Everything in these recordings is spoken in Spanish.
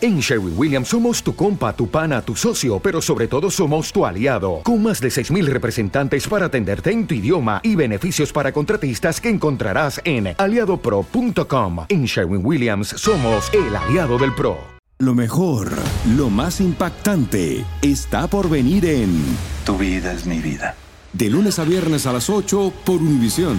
En Sherwin Williams somos tu compa, tu pana, tu socio, pero sobre todo somos tu aliado, con más de 6.000 representantes para atenderte en tu idioma y beneficios para contratistas que encontrarás en aliadopro.com. En Sherwin Williams somos el aliado del PRO. Lo mejor, lo más impactante, está por venir en Tu vida es mi vida. De lunes a viernes a las 8 por Univisión.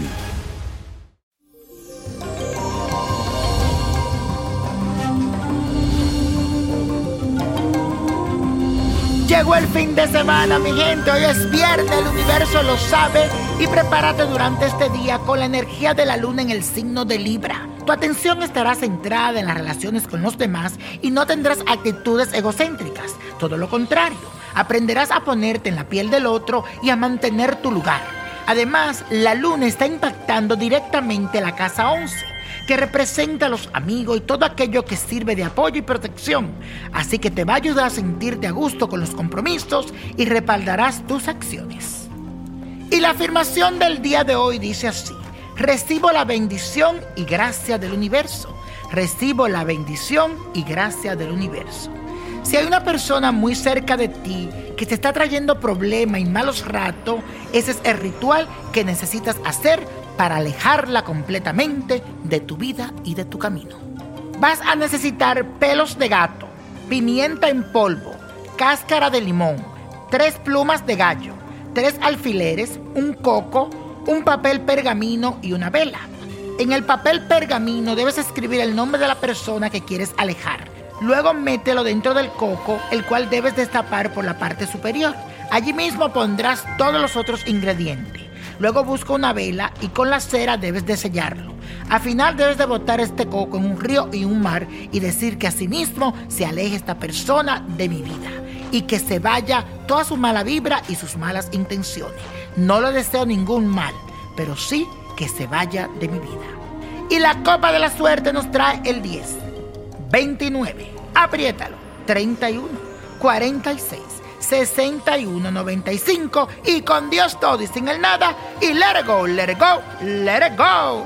Llegó el fin de semana, mi gente. Hoy es viernes, el universo lo sabe. Y prepárate durante este día con la energía de la luna en el signo de Libra. Tu atención estará centrada en las relaciones con los demás y no tendrás actitudes egocéntricas. Todo lo contrario, aprenderás a ponerte en la piel del otro y a mantener tu lugar. Además, la luna está impactando directamente la casa 11 que representa a los amigos y todo aquello que sirve de apoyo y protección. Así que te va a ayudar a sentirte a gusto con los compromisos y respaldarás tus acciones. Y la afirmación del día de hoy dice así, recibo la bendición y gracia del universo. Recibo la bendición y gracia del universo. Si hay una persona muy cerca de ti que te está trayendo problemas y malos ratos, ese es el ritual que necesitas hacer para alejarla completamente de tu vida y de tu camino. Vas a necesitar pelos de gato, pimienta en polvo, cáscara de limón, tres plumas de gallo, tres alfileres, un coco, un papel pergamino y una vela. En el papel pergamino debes escribir el nombre de la persona que quieres alejar. Luego mételo dentro del coco, el cual debes destapar por la parte superior. Allí mismo pondrás todos los otros ingredientes. Luego busca una vela y con la cera debes de sellarlo. Al final debes de botar este coco en un río y un mar y decir que asimismo se aleje esta persona de mi vida y que se vaya toda su mala vibra y sus malas intenciones. No le deseo ningún mal, pero sí que se vaya de mi vida. Y la copa de la suerte nos trae el 10, 29, apriétalo, 31, 46. 6195 y con Dios todo y sin el nada y let it go, let it go, let it go.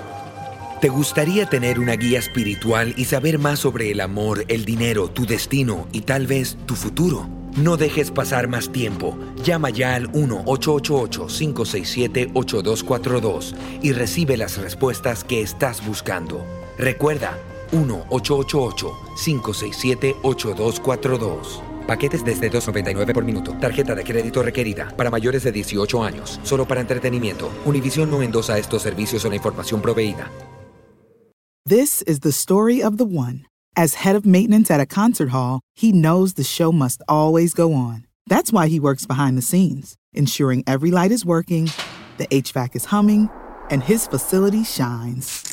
¿Te gustaría tener una guía espiritual y saber más sobre el amor, el dinero, tu destino y tal vez tu futuro? No dejes pasar más tiempo. Llama ya al 1-888-567-8242 y recibe las respuestas que estás buscando. Recuerda, 1-888-567-8242. Paquetes desde 2.99 por minuto. Tarjeta de crédito requerida para mayores de 18 años. Solo para entretenimiento. Univision no endosa estos servicios o la información proveída. This is the story of the one. As head of maintenance at a concert hall, he knows the show must always go on. That's why he works behind the scenes, ensuring every light is working, the HVAC is humming, and his facility shines.